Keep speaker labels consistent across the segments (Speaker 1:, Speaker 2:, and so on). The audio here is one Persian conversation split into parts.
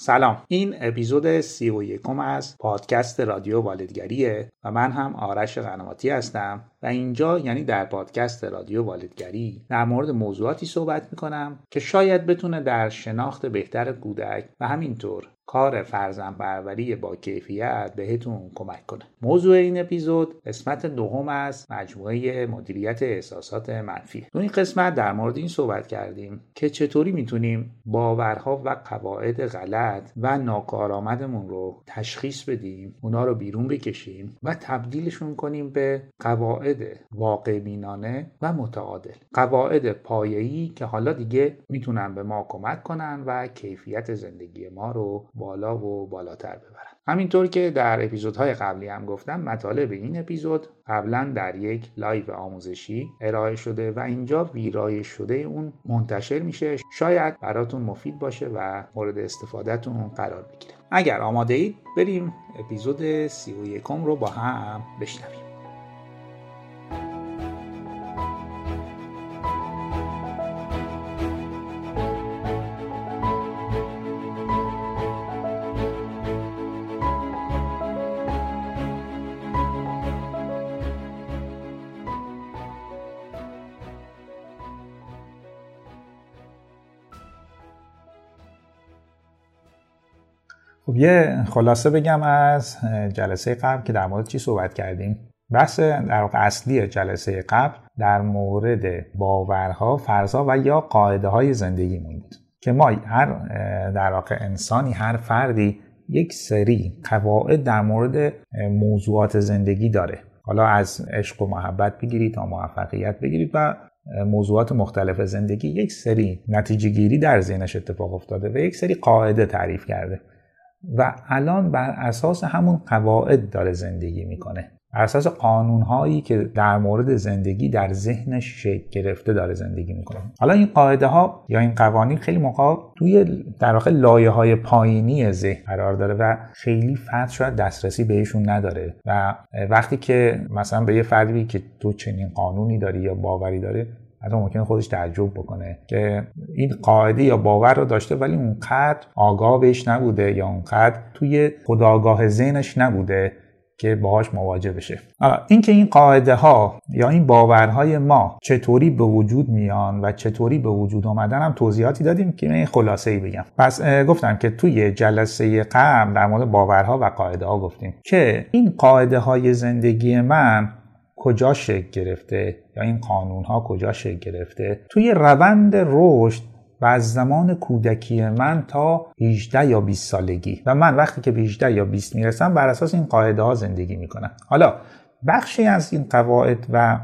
Speaker 1: سلام. این اپیزود سی و یکم از پادکست رادیو والدگریه و من هم آرش قنواتی هستم. و اینجا یعنی در پادکست رادیو والدگری در مورد موضوعاتی صحبت می‌کنم که شاید بتونه در شناخت بهتر کودک و همینطور کار فرزند پروری با کیفیت بهتون کمک کنه. موضوع این اپیزود قسمت دوم از مجموعه مدیریت احساسات منفی. تو این قسمت در مورد این صحبت کردیم که چطوری می‌تونیم باورها و قواعد غلط و ناکارآمدمون رو تشخیص بدیم اونا رو بیرون بکشیم و تبدیلشون کنیم به قواعد واقع بینانه و متعادل. قواعد پایه‌ای که حالا دیگه می‌تونن به ما کمک کنن و کیفیت زندگی ما رو بالا و بالاتر ببرن. همینطور که در اپیزودهای قبلی هم گفتم مطالب این اپیزود قبلا در یک لایو آموزشی ارائه شده و اینجا ویرایش شده اون منتشر میشه. شاید براتون مفید باشه و مورد استفادهتون قرار بگیره. اگر آماده اید بریم اپیزود سی و یکم رو با هم بشنویم.
Speaker 2: یه خلاصه بگم از جلسه قبل که در مورد چی صحبت کردیم؟ بحث در واقع اصلی جلسه قبل در مورد باورها، فرضها و یا قاعده های زندگیمون بود که ما هر در واقع انسانی هر فردی یک سری قواعد در مورد موضوعات زندگی داره. حالا از عشق و محبت بگیرید تا موفقیت بگیرید و موضوعات مختلف زندگی یک سری نتیجه گیری در ذهنش اتفاق افتاده و یک سری قاعده تعریف کرده. و الان بر اساس همون قواعد داره زندگی می‌کنه. بر اساس قانون هایی که در مورد زندگی در ذهنش شکل گرفته داره زندگی می‌کنه. حالا این قاعده ها یا این قوانین خیلی موقع توی در واقع لایه های پایینی ذهن قرار داره و خیلی فرد شاید دسترسی بهشون نداره و وقتی که مثلا به یه فردی که تو چنین قانونی داری یا باوری داره حتی ممکنه خودش تعجب بکنه که این قاعده یا باور رو داشته ولی اونقدر آگاه بهش نبوده یا اونقدر توی خداگاه ذهنش نبوده که باهاش مواجه بشه. اینکه این قاعده ها یا این باورهای ما چطوری به وجود میان و چطوری به وجود آمدن هم توضیحاتی دادیم که من خلاصه ای بگم. پس گفتم که توی جلسه قبل در مورد باورها و قاعده ها گفتیم که این قاعده های زندگی من کجا شکل گرفته یا این قانون ها کجا شکل گرفته. توی روند رشد و از زمان کودکی من تا 18 یا 20 سالگی. و من وقتی که به 18 یا 20 می‌رسم بر اساس این قاعده ها زندگی می‌کنم. حالا بخشی از این قواعد و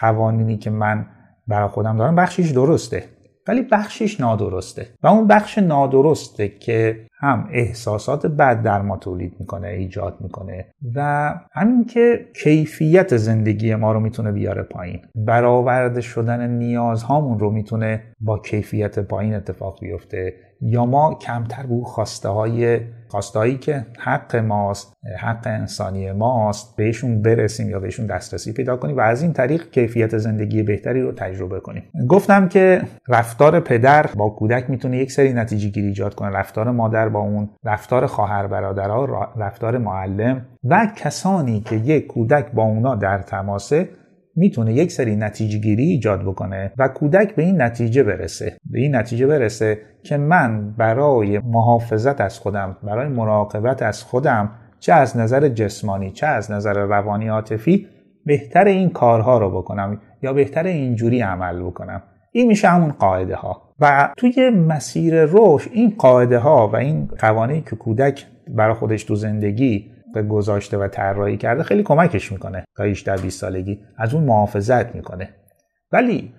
Speaker 2: قوانینی که من برای خودم دارم بخشیش درسته. ولی بخشش نادرسته. و اون بخش نادرسته که هم احساسات بد در ما تولید می‌کنه ایجاد می‌کنه و همین که کیفیت زندگی ما رو می‌تونه بیاره پایین. برآورده شدن نیازهامون رو می‌تونه با کیفیت پایین اتفاق بیفته یا ما کمتر به خواسته های خواسته هایی که حق ماست حق انسانی ماست بهشون برسیم یا بهشون دسترسی پیدا کنیم و از این طریق کیفیت زندگی بهتری رو تجربه کنیم. گفتم که رفتار پدر با کودک می‌تونه یک سری نتیجه گیری ایجاد کنه. رفتار مادر با اون رفتار خواهر برادرها رفتار معلم و کسانی که یک کودک با اونا در تماسه می‌تونه یک سری نتیجه گیری ایجاد بکنه و کودک به این نتیجه برسه. به این نتیجه برسه که من برای محافظت از خودم برای مراقبت از خودم چه از نظر جسمانی چه از نظر روانی عاطفی بهتر این کارها رو بکنم یا بهتر اینجوری عمل بکنم. این میشه همون قاعده ها و توی مسیر رشد این قاعده ها و این قوانینی که کودک برای خودش تو زندگی گذاشته و طراحی کرده خیلی کمکش می‌کنه تا 18 20 سالگی از اون محافظت می‌کنه. ولی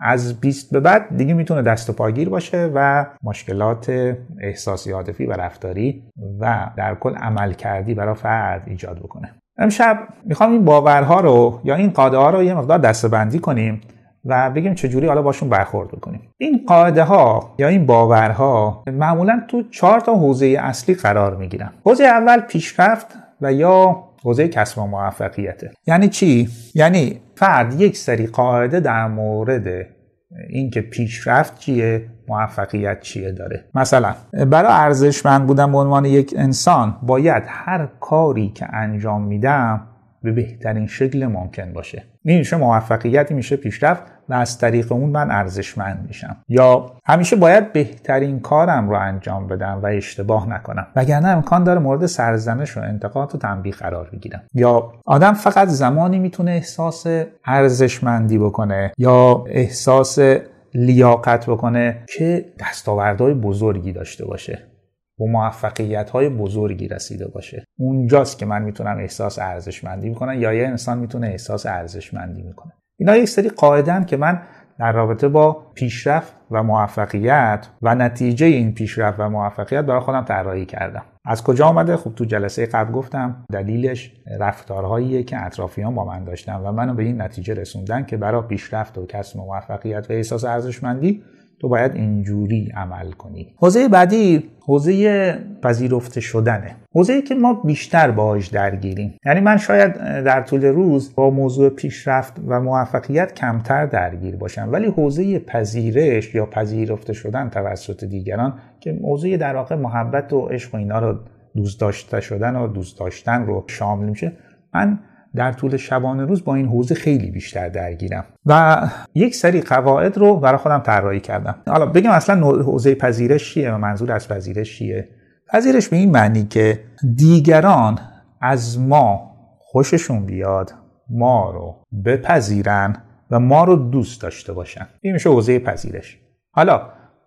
Speaker 2: از 20 به بعد دیگه می‌تونه دست و پاگیر باشه و مشکلات احساسی عاطفی و رفتاری و در کل عمل کردی برای فرد ایجاد بکنه. امشب می‌خوام این باورها رو یا این قاعده ها رو یه مقدار دستبندی کنیم و بگیم چجوری حالا باشون برخورد بکنیم. این قاعده ها یا این باورها معمولا تو چهار تا حوزه اصلی قرار می‌گیرن. حوزه اول پیشرفت و یا حوزه کسب و موفقیته یعنی چی؟ یعنی فرد یک سری قاعده در مورد اینکه پیشرفت چیه موفقیت چیه داره. مثلا برای ارزشمند بودن به عنوان یک انسان باید هر کاری که انجام میدم به بهترین شکل ممکن باشه. این میشه موفقیتی میشه پیشرفت و از طریق اون من ارزشمند میشم. یا همیشه باید بهترین کارم رو انجام بدم و اشتباه نکنم. وگرنه امکان داره مورد سرزنش و انتقاد و تنبیه قرار بگیرم. یا آدم فقط زمانی می‌تونه احساس ارزشمندی بکنه یا احساس لیاقت بکنه که دستاوردهای بزرگی داشته باشه. و موفقیت های بزرگی رسیده باشه. اونجاست که من می‌تونم احساس ارزشمندی می‌کنم یا یه انسان می‌تونه احساس ارزشمندی می‌کنه اینا یک سری قاعده که من در رابطه با پیشرفت و موفقیت و نتیجه این پیشرفت و موفقیت برای خودم طراحی کردم. از کجا آمده؟ خب تو جلسه قبل گفتم دلیلش رفتارهاییه که اطرافیان با من داشتن و منو به این نتیجه رسوندن که برای پیشرفت و کسب موفقیت و احساس ارزشمندی تو باید اینجوری عمل کنی. حوزه بعدی حوزه پذیرفته شدنه. حوزه که ما بیشتر باهاش درگیریم. یعنی من شاید در طول روز با موضوع پیشرفت و موفقیت کمتر درگیر باشم. ولی حوزه پذیرش یا پذیرفته شدن توسط دیگران که موضوع در واقع محبت و عشق و اینا رو دوست داشته شدن و دوست داشتن رو شامل میشه من در طول شبانه روز با این حوزه خیلی بیشتر درگیرم. و یک سری قواعد رو برای خودم طراحی کردم. حالا بگم اصلا حوزه پذیرش چیه و منظور از پذیرش چیه؟ پذیرش به این معنی که دیگران از ما خوششون بیاد ما رو بپذیرن و ما رو دوست داشته باشن. این میشه حوزه پذیرش. حالا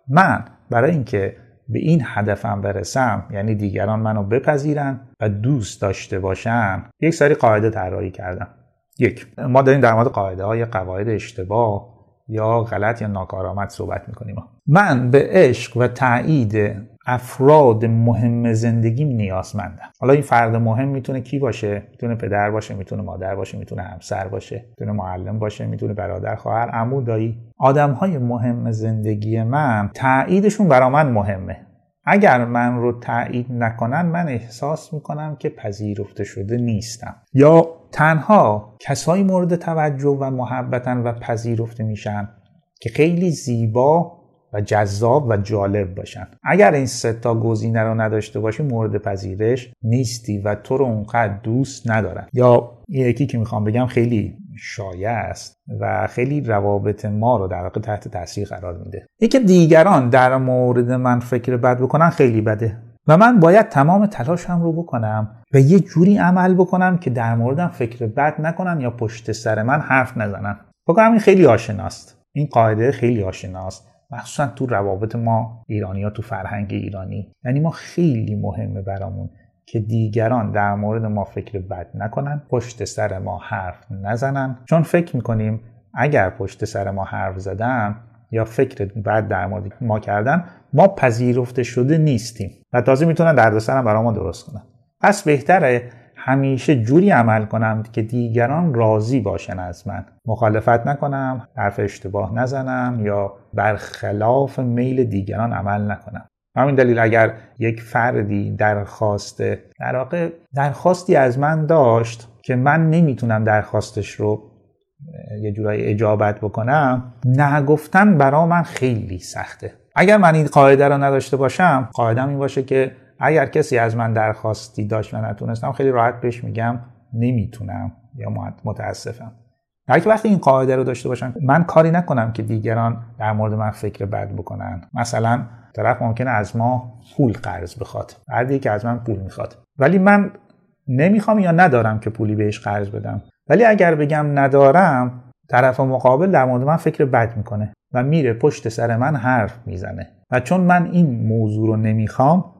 Speaker 2: من برای اینکه به این هدفم برسم یعنی دیگران منو بپذیرن و دوست داشته باشن یک سری قاعده طراحی کردم. یک ما داریم در مورد قاعده های قواعد اشتباه یا غلط یا ناکارآمد صحبت می‌کنیم. من به عشق و تایید افراد مهم زندگیم نیازمندم حالا این فرد مهم می‌تونه کی باشه؟ می‌تونه پدر باشه می‌تونه مادر باشه می‌تونه همسر باشه می‌تونه معلم باشه می‌تونه برادر خواهر عمو دایی. آدم های مهم زندگی من تاییدشون برا من مهمه. اگر من رو تایید نکنن من احساس می‌کنم که پذیرفته شده نیستم. یا تنها کسایی مورد توجه و محبتن و پذیرفته میشن که خیلی زیبا و جذاب و جالب باشن. اگر این سه تا گزینه رو نداشته باشی مورد پذیرش نیستی و تو رو اونقدر دوست ندارن. یا یکی که می‌خوام بگم خیلی شایع است و خیلی روابط ما رو در واقع تحت تاثیر قرار میده. اینکه دیگران در مورد من فکر بد بکنن خیلی بده. و من باید تمام تلاشم رو بکنم و یه جوری عمل بکنم که در موردم فکر بد نکنن یا پشت سر من حرف نزنن. بکنم این خیلی آشناست. این قاعده خیلی آشناست. مخصوصا تو روابط ما ایرانی ها تو فرهنگ ایرانی. یعنی ما خیلی مهمه برامون که دیگران در مورد ما فکر بد نکنن پشت سر ما حرف نزنن. چون فکر می‌کنیم اگر پشت سر ما حرف زدن یا فکر بد در مورد ما کردن ما پذیرفته شده نیستیم و تازه می‌تونن دردسر هم برای ما درست کنن. پس بهتره همیشه جوری عمل کنم که دیگران راضی باشن از من. مخالفت نکنم حرف اشتباه نزنم یا برخلاف میل دیگران عمل نکنم. همین دلیل اگر یک فردی درخواست در واقع درخواستی از من داشت که من نمی‌تونم درخواستش رو یه جورایی اجابت بکنم نگفتن برا من خیلی سخته. اگر من این قاعده رو نداشته باشم قاعدم این باشه که اگر کسی از من درخواستی داشت و نتونستم خیلی راحت بهش میگم نمی‌تونم یا متاسفم. که وقتی این قاعده رو داشته باشم من کاری نکنم که دیگران در مورد من فکر بد بکنن. مثلا طرف ممکنه از ما پول قرض بخواد. بعدی که از من پول می‌خواد. ولی من نمی‌خوام یا ندارم که پولی بهش قرض بدم. ولی اگر بگم ندارم طرف مقابل در مورد من فکر بد می‌کنه و میره پشت سر من حرف می‌زنه. و چون من این موضوع رو نمی‌خوام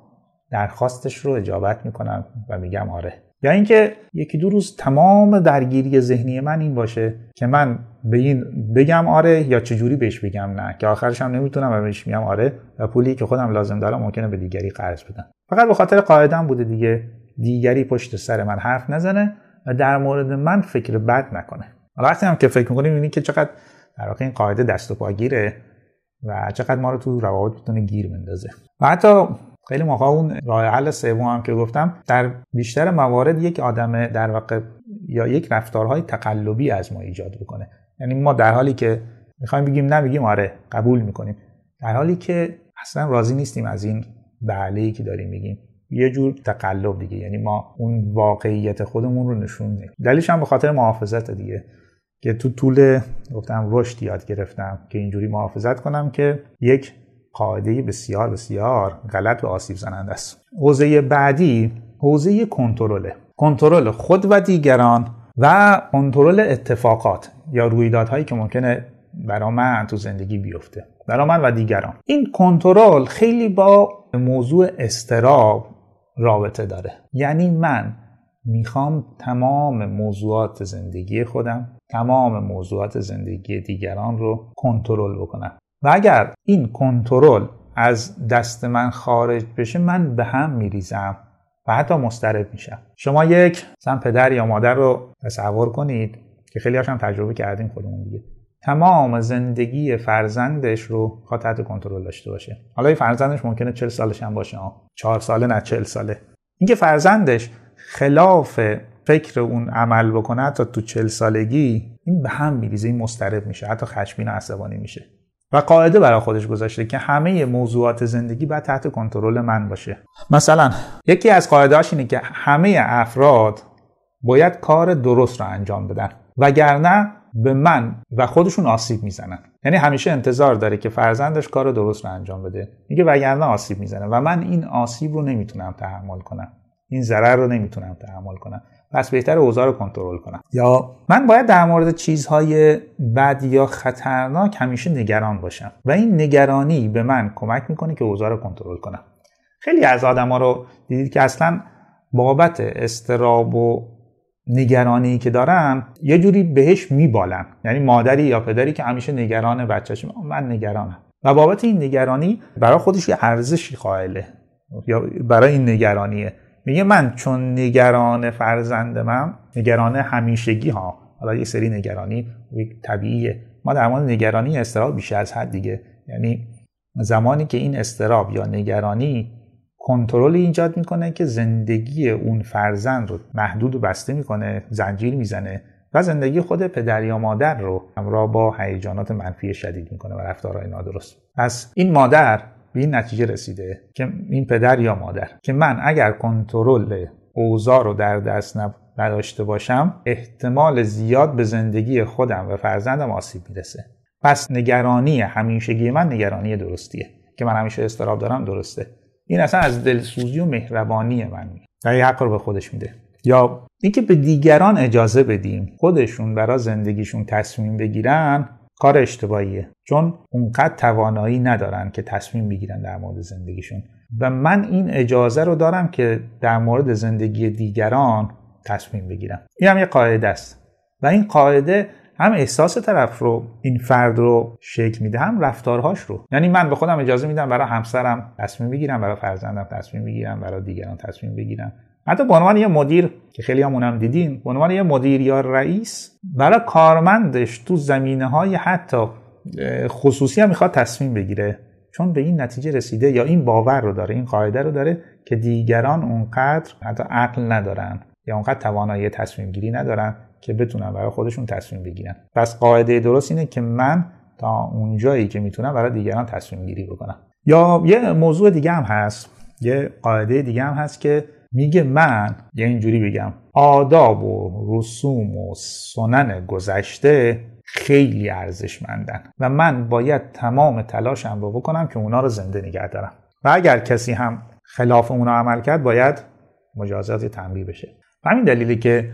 Speaker 2: درخواستش رو اجابت می‌کنم و میگم آره. یا اینکه یکی دو روز تمام درگیری ذهنی من این باشه که من به این بگم آره یا چجوری بهش بگم نه که آخرش هم نمی‌تونم و بهش میگم آره و پولی که خودم لازم دارم ممکنه به دیگری قرض بدم. فقط به خاطر قاعدم بوده دیگه دیگری پشت سر من حرف نزنه و در مورد من فکر بد نکنه. حالا وقتی هم که فکر می‌کنیم می‌بینید که چقدر در واقع این قاعده دست و پاگیره و چقدر ما رو تو روابط می‌تونه گیر بندازه. و حتی خیلی موقع اون راه حل سوم هم که گفتم در بیشتر موارد یک آدم در واقع یا یک رفتارهای تقلبی از ما ایجاد بکنه. یعنی ما در حالی که می‌خوایم بگیم نه بگیم آره قبول می‌کنیم. در حالی که اصلا راضی نیستیم از این بله ای که داریم میگیم. یه جور تقلب دیگه. یعنی ما اون واقعیت خودمون رو نشون میدیم. دلیلش هم به خاطر محافظت دیگه. که تو طول گفتم رشد یاد گرفتم که اینجوری محافظت کنم که یک قاعده بسیار بسیار غلط و آسیب زننده است. حوزه بعدی حوزه کنترله. کنترل خود و دیگران و کنترل اتفاقات یا رویدادهایی که ممکنه برا من تو زندگی بیفته برا من و دیگران. این کنترل خیلی با موضوع استراب رابطه داره. یعنی من می‌خوام تمام موضوعات زندگی خودم تمام موضوعات زندگی دیگران رو کنترل بکنم. و اگر این کنترل از دست من خارج بشه من به هم میریزم و حتی مسترب میشم. شما یک مثلا پدر یا مادر رو تصور کنید که خیلی هاشم تجربه کردیم خودمون دیگه. تمام زندگی فرزندش رو خواه تحت کنترل داشته باشه. حالا این فرزندش ممکنه 40 سالش هم باشه چهار ساله نه 40 ساله. اینکه فرزندش خلاف فکر اون عمل بکنه تا تو 40 سالگی این به هم میریزه این مسترب میشه حتی خشمین و عصبانی میشه. و قاعده برای خودش گذاشته که همه موضوعات زندگی باید تحت کنترل من باشه. مثلا یکی از قاعدهاش اینه که همه افراد باید کار درست رو انجام بدن وگرنه به من و خودشون آسیب می‌زنن. یعنی همیشه انتظار داره که فرزندش کار درست رو انجام بده. میگه وگرنه آسیب می‌زنه و من این آسیب رو نمی‌تونم تحمل کنم. این ضرر رو نمی‌تونم تحمل کنم. پس بهتر اوضاع رو کنترل کنم. یا من باید در مورد چیزهای بد یا خطرناک همیشه نگران باشم و این نگرانی به من کمک می‌کنه که اوضاع رو کنترل کنم. خیلی از آدما رو دیدید که اصلا بابت استراب و نگرانی که دارن یه جوری بهش میبالن. یعنی مادری یا پدری که همیشه نگران بچهش من نگرانم. و بابت این نگرانی برای خودش یه ارزشی قائله. یا برای این نگرانیه. میگه من چون نگران فرزند من نگران همیشگی ها حالا یه سری نگرانی طبیعیه. ما در مورد نگرانی استراب بیشتر از حد دیگه. یعنی زمانی که این استراب یا نگرانی کنترل ایجاد می‌کنه که زندگی اون فرزند رو محدود و بسته می‌کنه زنجیر می‌زنه و زندگی خود پدر یا مادر رو همراه با هیجانات منفی شدید می‌کنه و رفتارهای نادرست. پس این مادر به این نتیجه رسیده که این پدر یا مادر. که من اگر کنترل اوضاع رو در دست نداشته باشم احتمال زیاد به زندگی خودم و فرزندم آسیب می‌رسه. پس نگرانی همیشگی من نگرانی درستیه. که من همیشه استراب دارم درسته. این اصلا از دلسوزی و مهربانی من میاد و حق رو به خودش میده. یا اینکه به دیگران اجازه بدیم خودشون برای زندگیشون تصمیم بگیرن کار اشتباهیه. چون اونقدر توانایی ندارن که تصمیم بگیرن در مورد زندگیشون. و من این اجازه رو دارم که در مورد زندگی دیگران تصمیم بگیرم. این هم یه قاعده است. و این قاعده هم احساس طرف رو این فرد رو شکل میده هم رفتارهاش رو. یعنی من به خودم اجازه میدم برای همسرم تصمیم بگیرم برای فرزندم تصمیم بگیرم برای دیگران تصمیم بگیرم. حتی به عنوان یه مدیر که خیلی همونم دیدین به عنوان یه مدیر یا رئیس برای کارمندش تو زمینه های حتی خصوصی هم می‌خواد تصمیم بگیره. چون به این نتیجه رسیده یا این باور رو داره این قاعده رو داره که دیگران اونقدر حتی عقل ندارن یا اونقدر توانایی تصمیم گیری ندارن که بتونن برای خودشون تصمیم بگیرن. پس قاعده درست اینه که من تا اونجایی که می‌تونم برای دیگران تصمیم گیری بکنم. یا یه موضوع دیگه هم هست یه قاعده دیگه هم هست که میگه من یه اینجوری بگم آداب و رسوم و سنن گذشته خیلی ارزشمندن و من باید تمام تلاشم رو بکنم که اونا رو زنده نگه دارم. و اگر کسی هم خلاف اونا عمل کرد باید مجازات تنبیه بشه. همین دلیلی که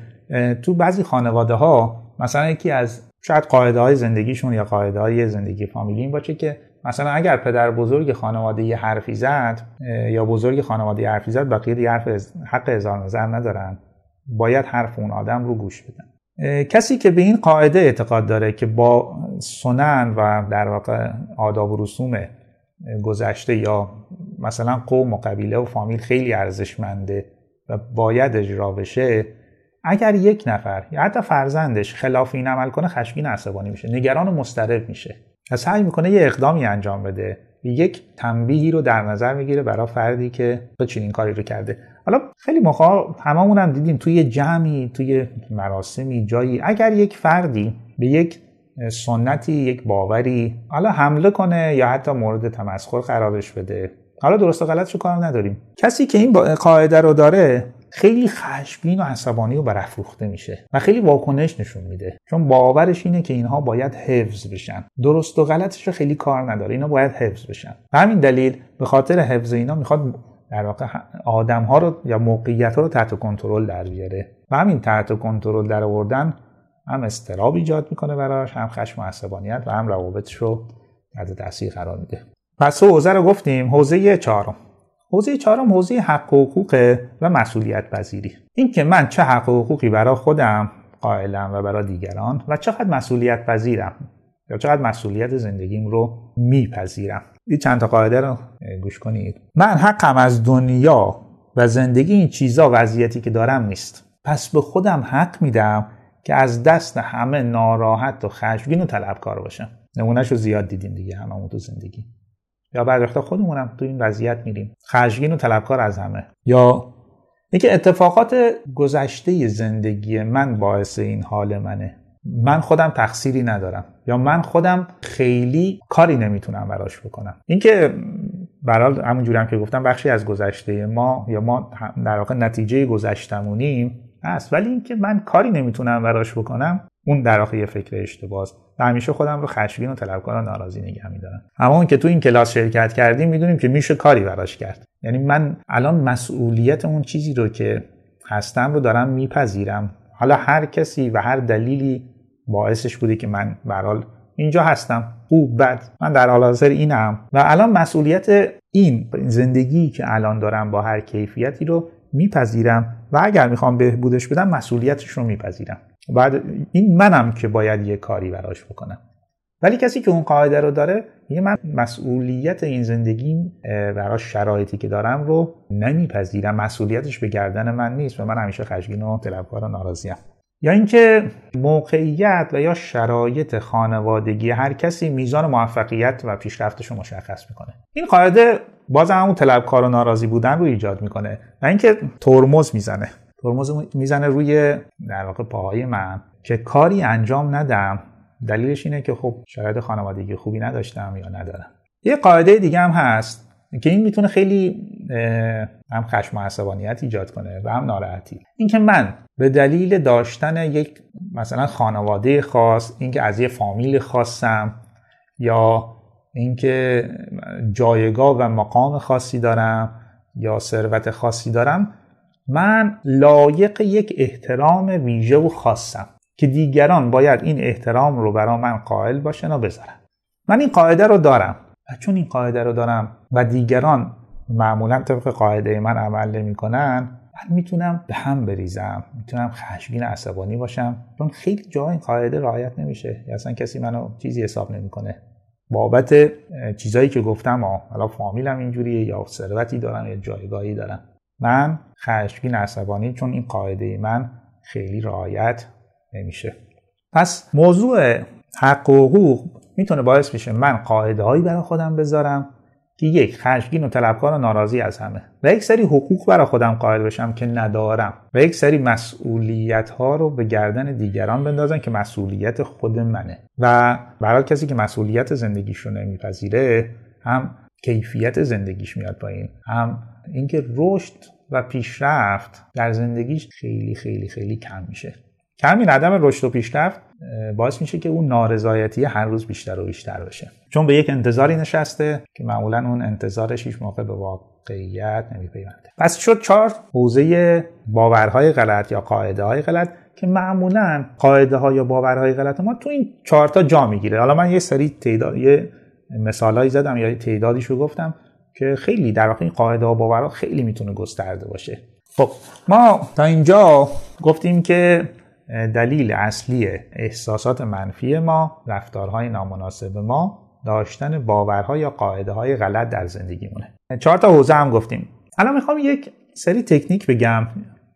Speaker 2: تو بعضی خانواده ها مثلا یکی از شاید قاعده های زندگیشون یا قاعده های زندگی فامیلی این باشه که مثلا اگر پدر بزرگ خانواده یه حرفی زد یا بزرگ خانواده یه حرفی زد بقیه یه حرف حق اظهار نظر ندارن. باید حرف اون آدم رو گوش بدن. کسی که به این قاعده اعتقاد داره که با سنن و در واقع آداب و رسوم گذشته یا مثلا قوم و قبیله و فامیل خیلی ارزشمنده و باید اجرا بشه اگر یک نفر یا حتی فرزندش خلاف این عمل کنه خشمگین عصبانی میشه. نگران و مضطرب میشه. و سعی می‌کنه یه اقدامی انجام بده. یک تنبیهی رو در نظر می‌گیره برای فردی که چنین کاری رو کرده. حالا خیلی موقع هممون هم دیدیم توی جمعی توی مراسمی جایی. اگر یک فردی به یک سنتی یک باوری حالا حمله کنه یا حتی مورد تمسخر قرارش بده. حالا درست و غلطشو کار نداریم. کسی که این قاعده رو داره خیلی خشمگین و عصبانی و برافروخته میشه و خیلی واکنش نشون میده. چون باورش اینه که اینها باید حفظ بشن. درست و غلطش رو خیلی کار نداره. اینا باید حفظ بشن. و همین دلیل به خاطر حفظ اینا می‌خواد در واقع آدم ها رو یا موقعیت ها رو تحت کنترل در بیاره. و همین تحت کنترل در آوردن هم استراب ایجاد می‌کنه براش هم خشم و عصبانیت و هم روابطش رو تحت تاثیر قرار میده. پس حوزه رو گفتیم حوزه چهارم. حوزه چهارم حوزه حق و حقوق و مسئولیت پذیری. این که من چه حق و حقوقی برای خودم قائلم و برای دیگران و چقدر مسئولیت پذیرم یا چقدر مسئولیت زندگیم رو میپذیرم. این چند تا قاعده رو گوش کنید. من حقم از دنیا و زندگی این چیزا وضعیتی که دارم نیست. پس به خودم حق میدم که از دست همه ناراحت و خشمگین و طلبکار باشم. نمونهش رو زیاد دیدیم دیگه هممون تو زندگی. یا بعد خودمونم تو این وضعیت میریم. خشمگین و طلبکار از همه. یا اینکه اتفاقات گذشته زندگی من باعث این حال منه. من خودم تقصیری ندارم. یا من خودم خیلی کاری نمی‌تونم براش بکنم. اینکه برحال همونجوری هم که گفتم بخشی از گذشته ما یا ما در واقع نتیجه گذشتمونیم هست. ولی اینکه من کاری نمی‌تونم براش بکنم اون در واقع یه فکر اشتباهه و همیشه خودم رو خشمگین و طلبکار و ناراضی نگه میدارم. اما اون که تو این کلاس شرکت کردیم می‌دونیم که میشه کاری براش کرد. یعنی من الان مسئولیت اون چیزی رو که هستم رو دارم میپذیرم. حالا هر کسی و هر دلیلی باعثش بوده که من برحال اینجا هستم. خوب بد. من در حال حاضر اینم. و الان مسئولیت این زندگی که الان دارم با هر کیفیتی رو میپذیرم. و اگر می‌خوام بهبودش بدم مسئولیتش رو میپذیرم. بعد این منم که باید یه کاری براش بکنم. ولی کسی که اون قاعده رو داره میگه من مسئولیت این زندگی برای شرایطی که دارم رو نمیپذیرم. مسئولیتش به گردن من نیست و من همیشه خشمگین و طلبکار و ناراضیم. یا اینکه موقعیت و یا شرایط خانوادگی هر کسی میزان موفقیت و پیشرفتش رو مشخص می‌کنه. این قاعده باز همون طلبکار و ناراضی بودن رو ایجاد می‌کنه و اینکه ترمز می‌زنه. ترمز می‌زنه روی در واقع پاهای من که کاری انجام ندم. دلیلش اینه که خب شاید خانوادگی خوبی نداشتم یا ندارم. یه قاعده دیگه هم هست که این می‌تونه خیلی هم خشم و عصبانیت ایجاد کنه و هم ناراحتی. اینکه من به دلیل داشتن یک مثلا خانواده خاص اینکه از یه فامیل خاصم یا اینکه جایگاه و مقام خاصی دارم یا ثروت خاصی دارم من لایق یک احترام ویژه و خاصم که دیگران باید این احترام رو برا من قائل باشن و بذارن. من این قاعده رو دارم. و چون این قاعده رو دارم و دیگران معمولا طبق قاعده من عمل نمی‌کنن من می‌تونم به هم بریزم می‌تونم خشمگین عصبانی باشم. چون خیلی جا این قاعده رعایت نمیشه. یا اصلا کسی منو چیزی حساب نمی‌کنه. بابت چیزایی که گفتم حالا فامیلم اینجوریه یا ثروتی دارم یا جایگاهی دارم. من خشمگین عصبانی چون این قاعده من خیلی رعایت نمیشه. پس موضوع حق و حقوق می‌تونه باعث بشه من قاعده هایی برای خودم بذارم که یک خشمگین و طلبکار و ناراضی از همه. و یک سری حقوق برای خودم قائل بشم که ندارم. و یک سری مسئولیت ها رو به گردن دیگران بندازن که مسئولیت خود منه. و برای کسی که مسئولیت زندگیش رو نمیپذیره هم کیفیت زندگیش میاد پایین. هم اینکه رشد و پیشرفت در زندگیش خیلی خیلی خیلی کم میشه. کمی عدم رشد و پیشرفت باعث میشه که اون نارضایتی هر روز بیشتر و بیشتر بشه. چون به یک انتظاری نشسته که معمولا اون انتظارش هیچ موقع به واقعیت نمیپیونده. پس شد چهار حوزه باورهای غلط یا قاعده های غلط که معمولا قاعده ها یا باورهای غلط ما تو این چهار تا جا می‌گیره. حالا من یه سری تعداد یه مثالایی زدم یا تعدادیش رو گفتم که خیلی در واقع این قاعده ها باورها خیلی می‌تونه گسترده باشه. خب ما تا اینجا گفتیم که دلیل اصلی احساسات منفی ما رفتارهای نامناسب ما داشتن باورها یا قاعده های غلط در زندگیمونه. چهار تا حوزه هم گفتیم. الان می‌خوام یک سری تکنیک بگم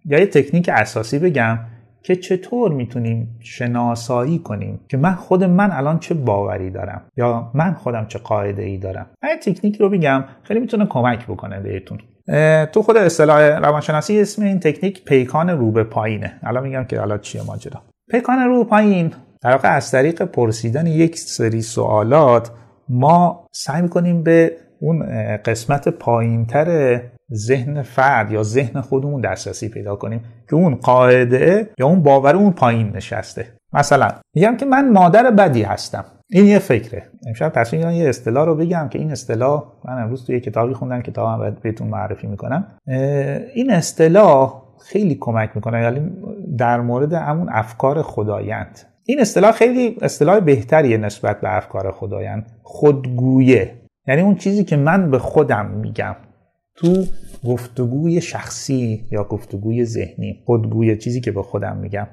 Speaker 2: یا یه تکنیک اساسی بگم که چطور می‌تونیم شناسایی کنیم که من خود من الان چه باوری دارم یا من خودم چه قاعده ای دارم. این تکنیک رو بگم خیلی می‌تونه کمک بکنه بهتون. تو خود اصطلاح روانشناسی اسم این تکنیک پیکان رو به پایینه. الان میگم که حالا چیه ماجرا. پیکان رو پایین. در واقع از طریق پرسیدن یک سری سوالات ما سعی می‌کنیم به اون قسمت پایینتر ذهن فرد یا ذهن خودمون دسترسی پیدا کنیم که اون قاعده یا اون باور اون پایین نشسته. مثلا میگم که من مادر بدی هستم. این یه فکره. امشب تصمیم یه اصطلاح رو بگم که این اصطلاح من امروز توی کتابی خوندم کتابم بهتون معرفی می‌کنم. این اصطلاح خیلی کمک می‌کنه یعنی در مورد همون افکار خدایند. این اصطلاح خیلی اصطلاح بهتریه نسبت به افکار خدایند. خودگویه. یعنی اون چیزی که من به خودم میگم. تو گفتگوی شخصی یا گفتگوی ذهنی خودگوی چیزی که به خودم میگم.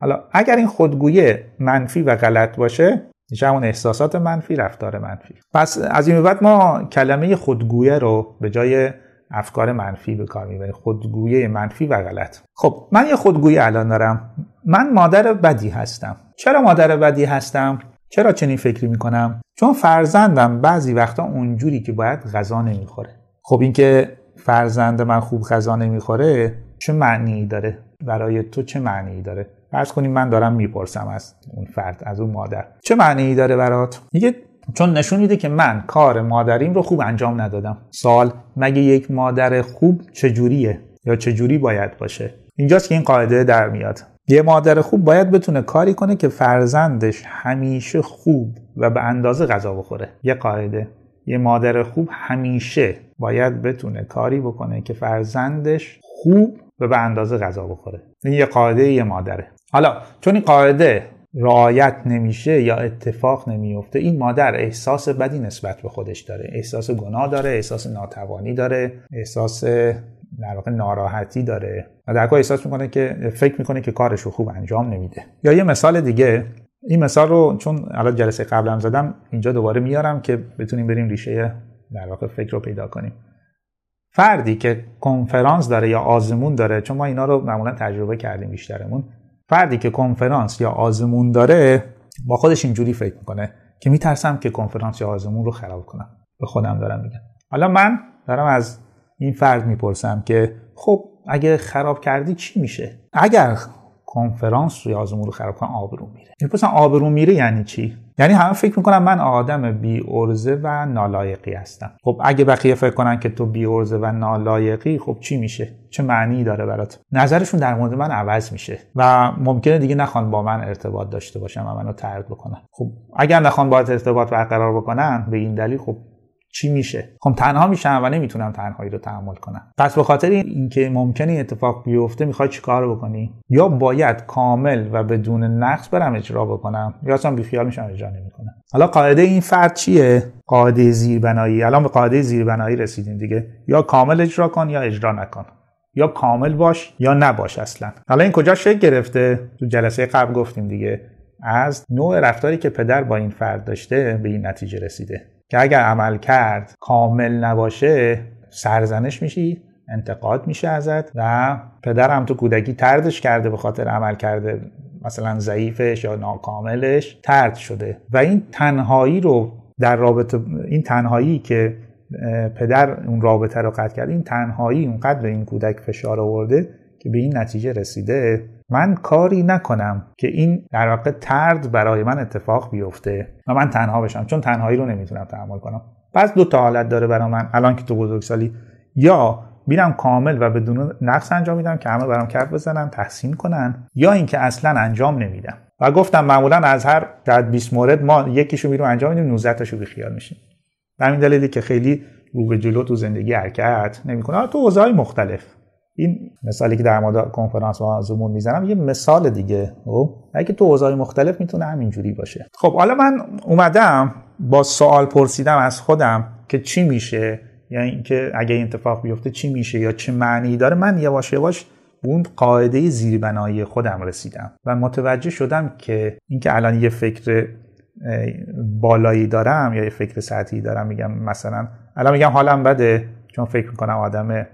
Speaker 2: حالا اگر این خودگویه منفی و غلط باشه میشه احساسات منفی رفتار منفی. پس از این بعد ما کلمه خودگویه رو به جای افکار منفی به کار می‌بریم. خودگویه منفی و غلط. خب من یه خودگویی الان دارم. من مادر بدی هستم. چرا مادر بدی هستم؟ چرا چنین فکری می‌کنم؟ چون فرزندم بعضی وقتا اونجوری که باید غذا نمی‌خوره. خب اینکه فرزند من خوب غذا نمی‌خوره چه معنی داره؟ برای تو چه معنی داره؟ فرض کنیم من دارم می‌پرسم از اون فرد از اون مادر. چه معنی داره برات؟ میگه چون نشون میده که من کار مادریم رو خوب انجام ندادم. سال مگه یک مادر خوب چجوریه؟ یا چجوری باید باشه؟ اینجاست که این قاعده در میاد. یه مادر خوب باید بتونه کاری کنه که فرزندش همیشه خوب و به اندازه غذا بخوره. یه قاعده. یه مادر خوب همیشه باید بتونه کاری بکنه که فرزندش خوب و به اندازه غذا بخوره. این یه قاعده یه مادره. حالا چون این قاعده رعایت نمیشه یا اتفاق نمیفته این مادر احساس بدی نسبت به خودش داره. احساس گناه داره احساس ناتوانی داره احساس در واقع ناراحتی داره. و در احساس می‌کنه که فکر می‌کنه که کارش رو خوب انجام نمیده. یا یه مثال دیگه این مثال رو چون الان جلسه قبلم زدم اینجا دوباره میارم که بتونیم بریم ریشه در واقع فکر رو پیدا کنیم. فردی که کنفرانس داره یا آزمون داره چون ما اینا رو معمولا تجربه کردیم بیشترمون. فردی که کنفرانس یا آزمون داره با خودش اینجوری فکر می‌کنه که میترسم که کنفرانس یا آزمون رو خراب کنم. به خودم دارم میگم. حالا من دارم از این فرد می‌پرسم که خب اگه خراب کردی چی میشه؟ اگر کنفرانس یا آزمون رو خراب کنم آبرو میره. می‌پرسم آبرو میره یعنی چی؟ یعنی همه فکر می‌کنم من آدم بی ارزه و نالایقی هستم. خب اگه بقیه فکر کنن که تو بی ارزه و نالایقی خب چی میشه؟ چه معنی داره برات؟ نظرشون در مورد من عوض میشه و ممکنه دیگه نخوان با من ارتباط داشته باشم و منو ترد بکنن. خب اگر نخوان با ارتباط برقرار بکنن به این دلیل خب چی میشه؟ خب تنها میشم و نمی‌تونم تنهایی رو تحمل کنم. پس به خاطر اینکه ممکنه اتفاق بیفته می‌خوای چیکار بکنی؟ یا باید کامل و بدون نقص برم اجرا بکنم یا اصلا بیخیال میشم اجرا نمی‌کنم. حالا قاعده این فرد چیه؟ قاعده زیربنایی. الان به قاعده زیربنایی رسیدیم دیگه. یا کامل اجرا کن یا اجرا نکن. یا کامل باش یا نباش اصلا. حالا این کجا شکل گرفته؟ تو جلسه قبل گفتیم دیگه. از نوع رفتاری که پدر با این فرد داشته به این نتیجه رسیده. که اگر عمل کرد کامل نباشه سرزنش میشی انتقاد میشه ازت و پدرم تو کودکی تردش کرده به خاطر عمل کرده مثلا ضعیفش یا ناکاملش ترد شده. و این تنهایی رو در رابطه این تنهایی که پدر اون رابطه رو قطع کرد این تنهایی اونقدر به این کودک فشار آورده که به این نتیجه رسیده. من کاری نکنم که این در واقع ترد برای من اتفاق بیفته و من تنها بشم چون تنهایی رو نمی‌تونم تحمل کنم. پس دو تا حالت داره برای من. الان که تو بزرگسالی یا میرم کامل و بدون نقص انجام میدم که همه برام کف بزنن تحسین کنن یا اینکه اصلا انجام نمیدم. و گفتم معمولا از هر در 20 مورد ما یکیشو میریم انجام میدیم 19 تاشو بیخیال میشیم. همین دلیلی که خیلی رو به جلو تو زندگی حرکت نمی‌کنه. تو حوزه‌های مختلف. این مثالی که در مورد کنفرانس و زمون می‌زنم یه مثال دیگه خب؟ اگه تو اوضاع مختلف می‌تونه همینجوری باشه. خب حالا من اومدم با سوال پرسیدم از خودم که چی میشه؟ یعنی اینکه اگه این اتفاق بیفته چی میشه یا چه معنی داره؟ من یواش یواش اون قاعده زیربنایی خودم رسیدم و متوجه شدم که اینکه الان یه فکر بالایی دارم یا یه فکر سطحی دارم میگم مثلا الان میگم حالم بده چون فکر می‌کنم آدم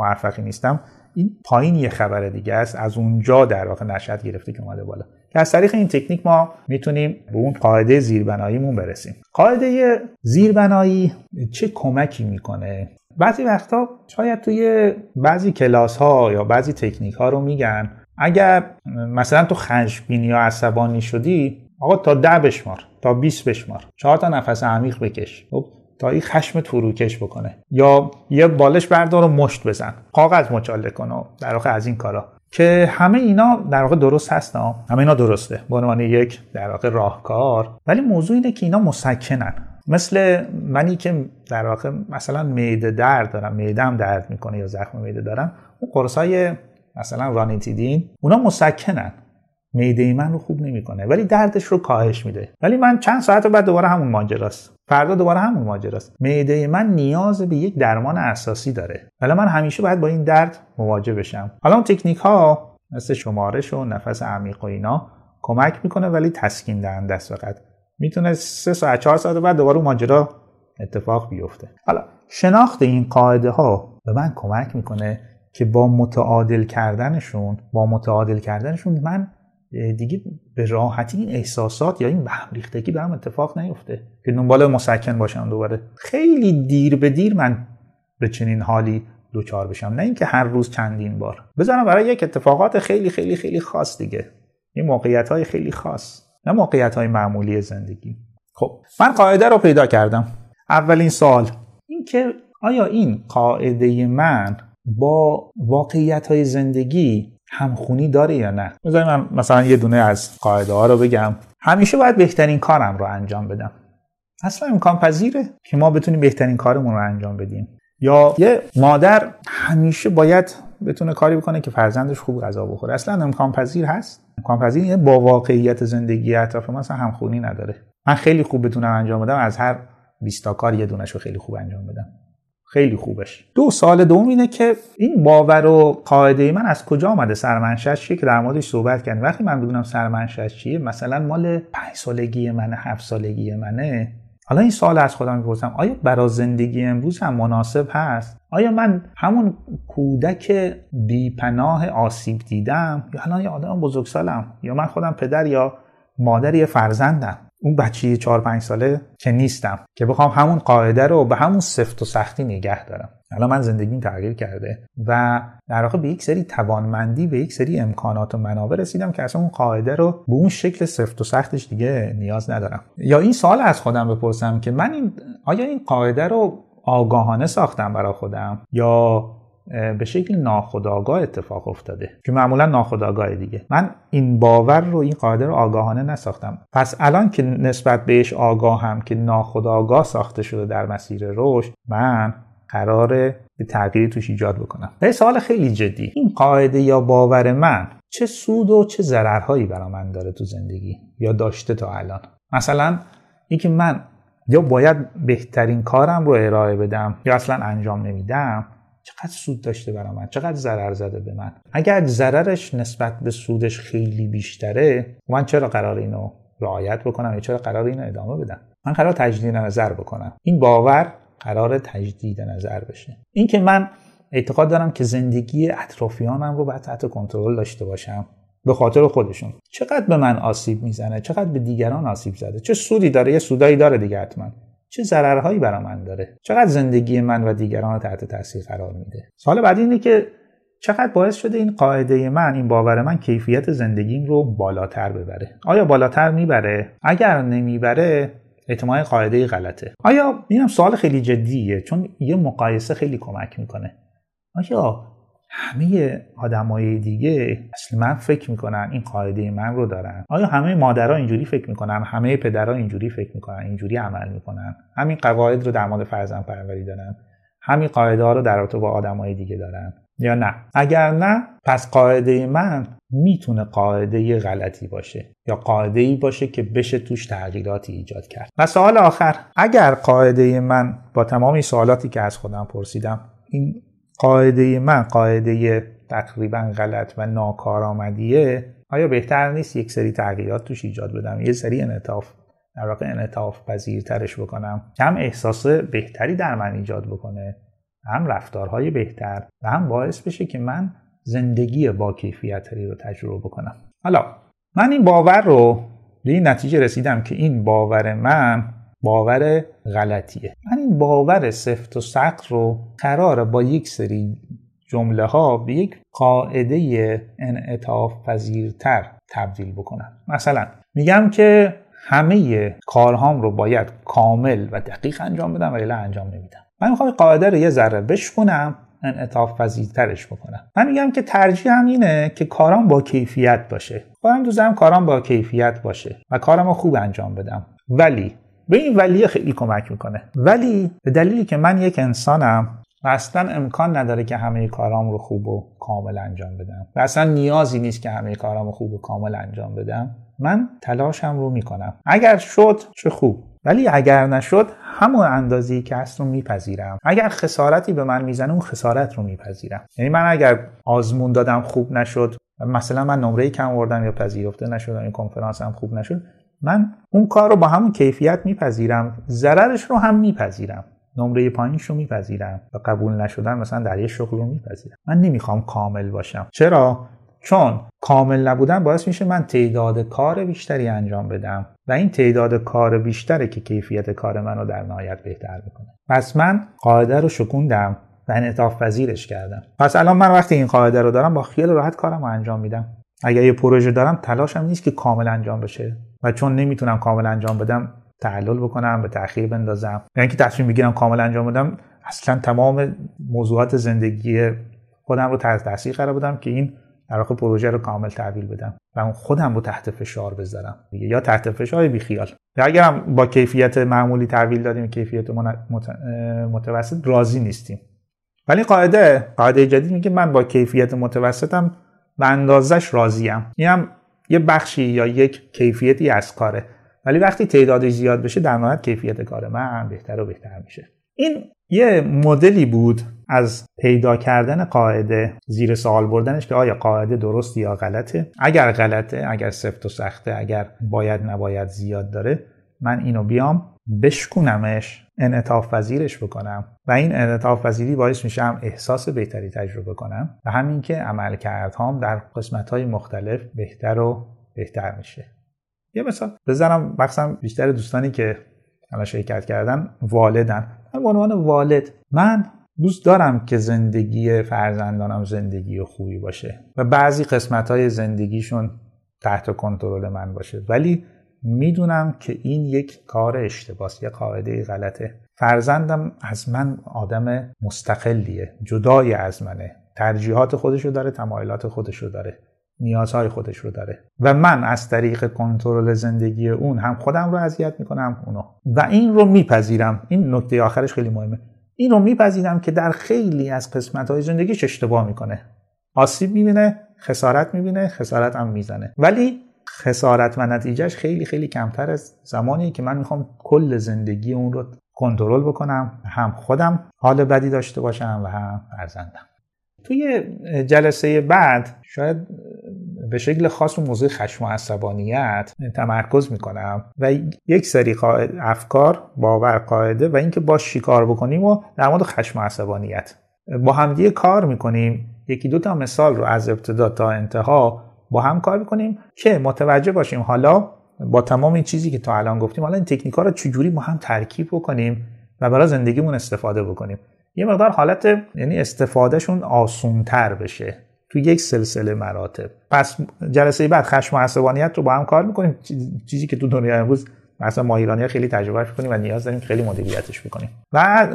Speaker 2: موفقی نیستم. این پایین یه خبر دیگه است. از اونجا در واقع نشد گرفته که اومده بالا. که از طریق این تکنیک ما می‌تونیم به اون قاعده زیربناییمون برسیم. قاعده زیربنایی چه کمکی می‌کنه؟ بعضی وقتا شاید توی بعضی کلاس ها یا بعضی تکنیک ها رو میگن. اگر مثلا تو خشمگین یا عصبانی شدی آقا تا ده بشمار تا 20 بشمار چهار تا نفس عمیق بکش. خب؟ تا این خشم فروکش بکنه. یا یه بالش بردار و مشت بزن. کاغذ مچاله کن و در واقع از این کارا. که همه اینا در واقع درست هست همه اینا درسته. به عنوان یک در واقع راهکار. ولی موضوع اینه که اینا مسکنن. مثل منی که در واقع مثلا معده درد دارم معدم درد می‌کنه یا زخم معده دارم اون قرص های مثلا رانیتیدین اونا مسکنن. معده من رو خوب نمی‌کنه. ولی دردش رو کاهش میده. ولی من چند ساعت بعد دوباره همون ماجراست. فردا دوباره همون ماجراست. معده من نیاز به یک درمان اساسی داره. ولی من همیشه باید با این درد مواجه بشم. حالا اون تکنیک ها مثل شمارش و نفس عمیق و اینا کمک می‌کنه ولی تسکین دهنده است فقط. می‌تونه سه ساعت چهار ساعت بعد دوباره ماجرا اتفاق بیفته. حالا شناخت این قاعده ها به من کمک می‌کنه که با متعادل کردنشون با متعادل کردنشون من دیگه به راحتی این احساسات یا این بهم ریختگی به هم اتفاق نیفته که دنبال مسکن باشم دوباره. خیلی دیر به دیر من به چنین حالی دوچار بشم. نه اینکه هر روز چندین بار. بذارم برای یک اتفاقات خیلی خیلی خیلی خاص دیگه. این موقعیت های خیلی خاص. نه موقعیت های معمولی زندگی. خب من قاعده رو پیدا کردم. اولین سال اینکه آیا این قاعده من با واقعیت های زندگی همخونی داره یا نه؟ بذارید من مثلا یه دونه از قاعده ها رو بگم. همیشه باید بهترین کارم رو انجام بدم. اصلا امکان پذیره که ما بتونیم بهترین کارمون رو انجام بدیم. یا یه مادر همیشه باید بتونه کاری بکنه که فرزندش خوب غذا بخوره. اصلا امکان پذیر هست. امکان پذیر با واقعیت زندگی اطراف ما همخونی نداره. من خیلی خوب بتونم انجام بدم از هر 20 کار یه دونش خیلی خوب انجام بدم. خیلی خوبش. دو سال دوم اینه که این باور و قاعده من از کجا آمده؟ سرمنشأش چیه؟ که در موردش صحبت کردیم. وقتی من بدونم سرمنشأش چیه مثلا مال پنج سالگی منه هفت سالگی منه. حالا این سال از خودم می‌پرسم. آیا برای زندگی امروز هم مناسب هست؟ آیا من همون کودک بیپناه آسیب دیدم؟ یا الان یه آدم بزرگسالم. یا من خودم پدر یا مادر یه فرزندم. اون بچه چهار پنج ساله که نیستم که بخوام همون قاعده رو به همون سفت و سختی نگه دارم. الان من زندگیم تغییر کرده و در واقع به یک سری توانمندی به یک سری امکانات و منابع رسیدم که اصلا اون قاعده رو به اون شکل سفت و سختش دیگه نیاز ندارم. یا این سال از خودم بپرسم که من این آیا این قاعده رو آگاهانه ساختم برای خودم؟ یا به شکل ناخودآگاه اتفاق افتاده. که معمولا ناخودآگاه دیگه. من این باور رو این قاعده رو آگاهانه نساختم. پس الان که نسبت بهش آگاهم که ناخودآگاه ساخته شده در مسیر رشد من قراره به تغییری توش ایجاد بکنم. به سوال خیلی جدی این قاعده یا باور من چه سود و چه ضررهایی برا من داره تو زندگی یا داشته تا الان؟ مثلا اینکه من یا باید بهترین کارم رو ارائه بدم یا اصلا انجام نمیدم چقدر سود داشته برای من؟ چقدر ضرر زده به من؟ اگر ضررش نسبت به سودش خیلی بیشتره من چرا قرار اینو رعایت بکنم؟ یا چرا قرار اینو ادامه بدم؟ من قرار تجدید نظر بکنم. این باور قرار تجدید نظر بشه. اینکه من اعتقاد دارم که زندگی اطرافیانم رو باید تحت کنترل داشته باشم به خاطر خودشون. چقدر به من آسیب می‌زنه؟ چقدر به دیگران آسیب زده؟ چه سودی داره؟ یه سودایی داره دیگه حتما. چه ضررهایی برا من داره؟ چقدر زندگی من و دیگران تحت تاثیر قرار میده؟ سوال بعدی اینه که چقدر باعث شده این قاعده من این باور من کیفیت زندگیم رو بالاتر ببره؟ آیا بالاتر می‌بره؟ اگر نمی‌بره احتمال قاعده غلطه. آیا اینم سوال خیلی جدیه چون یه مقایسه خیلی کمک می‌کنه. آیا همه آدمای دیگه من فکر می‌کنن این قاعده من رو دارن. آیا همه مادرها اینجوری فکر می‌کنن؟ همه پدرها اینجوری فکر می‌کنن اینجوری عمل می‌کنن؟ همین قواعد رو در مورد فرزند پروری دارن. همین قاعده ها رو در رابطه با آدمای دیگه دارن. یا نه؟ اگر نه پس قاعده من می‌تونه قاعده غلطی باشه یا قاعده ای باشه که بشه توش تغییراتی ایجاد کرد. و سوال آخر اگر قاعده من با تمامی سوالاتی که از خودم پرسیدم این قاعده من قاعده تقریبا غلط و ناکارآمدیه آیا بهتر نیست یک سری تغییرات توش ایجاد بدم؟ یه سری انعطاف در واقع انعطاف پذیرترش بکنم. هم احساس بهتری در من ایجاد بکنه هم رفتارهای بهتر و هم باعث بشه که من زندگی با کیفیتری رو تجربه بکنم. حالا من این باور رو به این نتیجه رسیدم که این باور من باور غلطیه. من این باور سفت و سخت رو قراره با یک سری جمله ها به یک قاعده انعطاف پذیرتر تبدیل بکنم مثلا میگم که همه کارهام رو باید کامل و دقیق انجام بدم ولی انجام نمیدم. من می‌خوام قاعده رو یه ذره بشکنم انعطاف پذیرترش بکنم. من میگم که ترجیح هم اینه که کارام با کیفیت باشه. خودم دوزم کارام با کیفیت باشه و کارم رو خوب انجام بدم. ولی به این ولی خیلی کمک می‌کنه. ولی به دلیلی که من یک انسانم و اصلا امکان نداره که همه کارام رو خوب و کامل انجام بدم و اصلا نیازی نیست که همه کارام رو خوب و کامل انجام بدم من تلاشم رو می‌کنم. اگر شد چه خوب. ولی اگر نشد همون اندازی که هست رو میپذیرم. اگر خسارتی به من می‌زنه اون خسارت رو میپذیرم. یعنی من اگر آزمون دادم خوب نشد مثلا من نمره کم آوردم یا پذیرفته نشدم این کنفرانس هم خوب نشد من اون کار رو با همون کیفیت میپذیرم ضررش رو هم میپذیرم. نمره پایینش رو میپذیرم و قبول نشدن مثلا در یه شغل رو میپذیرم. من نمی‌خوام کامل باشم. چرا؟ چون کامل نبودن باعث میشه من تعداد کار بیشتری انجام بدم و این تعداد کار بیشتره که کیفیت کار من رو در نهایت بهتر می‌کنه. پس من قاعده رو شکوندم و انعطاف پذیرش کردم. پس الان من وقتی این قاعده رو دارم با خیال راحت کارم رو انجام میدم. اگر یه پروژه دارم تلاشم نیست که کامل انجام بشه. و چون نمی‌تونم کامل انجام بدم تعلل بکنم به تاخیر بندازم. یعنی که تصمیم بگیرم کامل انجام بدم اصلا تمام موضوعات زندگی خودم رو تحت تاثیر قرار بدم که این در پروژه رو کامل تحویل بدم و اون خودم رو تحت فشار بذارم. یا تحت فشار بیخیال. یا اگرم با کیفیت معمولی تحویل دادیم کیفیت متوسط راضی نیستیم. ولی قاعده قاعده جدید میگه من با کیفیت متوسطم به اندازش راضیم. اینم یه بخشی یا یک کیفیتی از کاره. ولی وقتی تعدادش زیاد بشه در نهایت کیفیت کار من بهتر و بهتر میشه. این یه مدلی بود از پیدا کردن قاعده زیر سوال بردنش که آیا قاعده درست یا غلطه. اگر غلطه اگر سفت و سخته اگر باید نباید زیاد داره من اینو بیام بشکونمش انعطاف پذیرش بکنم. و این انعطاف پذیری باعث میشم احساس بهتری تجربه کنم و همین که عمل کردهام در قسمت های مختلف بهتر و بهتر میشه. یه مثال بزنم مخصوصا بیشتر دوستانی که الان شرکت کردن والدن. من به عنوان والد من دوست دارم که زندگی فرزندانم زندگی خوبی باشه و بعضی قسمت های زندگیشون تحت کنترل من باشه. ولی می‌دونم که این یک کار اشتباس یه قاعده غلطه فرزندم از من آدم مستقلیه جدای از منه. ترجیحات خودشو داره تمایلات خودشو داره نیازهای خودش رو داره. و من از طریق کنترل زندگی اون هم خودم رو اذیت می‌کنم اونو. و این رو میپذیرم. این نکته آخرش خیلی مهمه. این رو میپذیرم که در خیلی از قسمت های زندگیش اشتباه می‌کنه. آسیب می‌بینه خسارت می‌بینه خسارت هم می‌زنه. ولی خسارت و نتیجهش خیلی خیلی کمتر از زمانی که من می‌خوام کل زندگی اون رو کنترل بکنم. هم خودم حال بدی داشته باشم و هم فرزندم. توی جلسه بعد شاید به شکل خاص و موضوع خشم و عصبانیت تمرکز می‌کنم و یک سری افکار باور قاعده و اینکه باش شکار بکنیم و در مورد خشم و عصبانیت. با همدیگه کار می‌کنیم. یکی دو تا مثال رو از ابتدا تا انتها با هم کار می‌کنیم که متوجه باشیم حالا با تمام این چیزی که تا الان گفتیم حالا این تکنیک ها رو چجوری با هم ترکیب بکنیم و برای زندگیمون استفاده بکنیم. یه مقدار حالت یعنی استفادهشون آسونتر بشه تو یک سلسله مراتب. پس جلسه بعد خشم و عصبانیت رو با هم کار می‌کنیم. چیزی که تو دنیا امروز مثلا ما ایرانی خیلی تجربه می‌کنیم و نیاز داریم خیلی مدیریتش بکنیم. و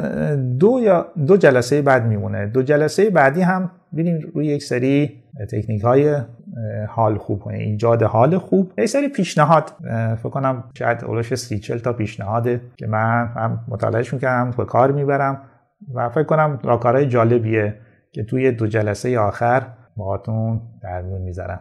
Speaker 2: دو یا دو جلسه بعد میمونه. دو جلسه بعدی هم ببینیم روی یک سری تکنیک های حال خوب. کنه ایجاد حال خوب. یک سری پیشنهاد. فکر کنم شاید اولش سی تا پیشنهاده که من هم مطالعهش می‌کنم به کار می‌برم و فکر کنم راکارهای جالبیه که توی دو جلسه آخر باهاتون در میون می‌ذارم.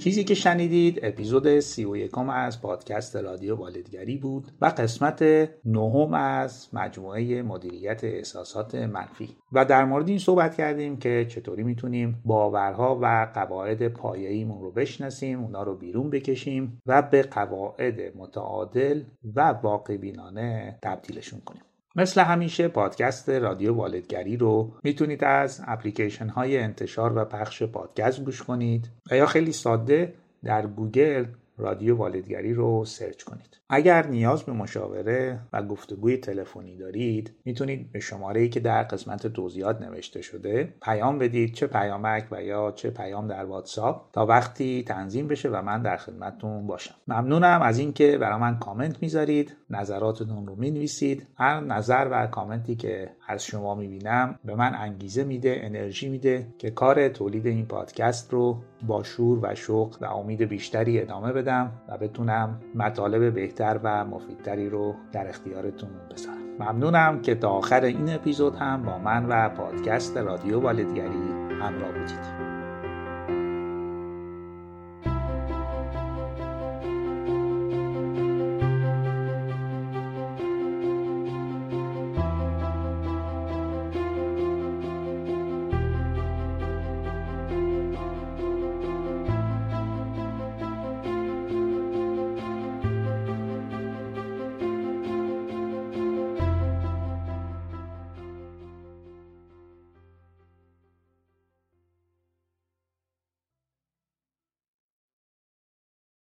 Speaker 1: چیزی که شنیدید اپیزود سی و یکم از پادکست رادیو والدگری بود و قسمت نهم از مجموعه مدیریت احساسات منفی. و در مورد این صحبت کردیم که چطوری می‌تونیم باورها و قواعد پایه‌ایمون رو بشناسیم اونا رو بیرون بکشیم و به قواعد متعادل و واقع بینانه تبدیلشون کنیم. مثل همیشه پادکست رادیو والدگری رو می‌تونید از اپلیکیشن های انتشار و پخش پادکست گوش کنید و یا خیلی ساده در گوگل رادیو والدگری رو سرچ کنید. اگر نیاز به مشاوره و گفتگوی تلفنی دارید می‌تونید به شماره ای که در قسمت توضیحات نوشته شده پیام بدید چه پیامک و یا چه پیام در واتساپ تا وقتی تنظیم بشه و من در خدمتتون باشم. ممنونم از اینکه برای من کامنت می‌ذارید نظراتتون رو می‌نویسید. هر نظر و کامنتی که از شما می‌بینم به من انگیزه میده انرژی میده که کار تولید این پادکست رو با شور و شوق و امید بیشتری ادامه بدم و بتونم مطالب بهتر و مفیدتری رو در اختیارتون بذارم. ممنونم که تا آخر این اپیزود هم با من و پادکست رادیو والدگری همراه بودید.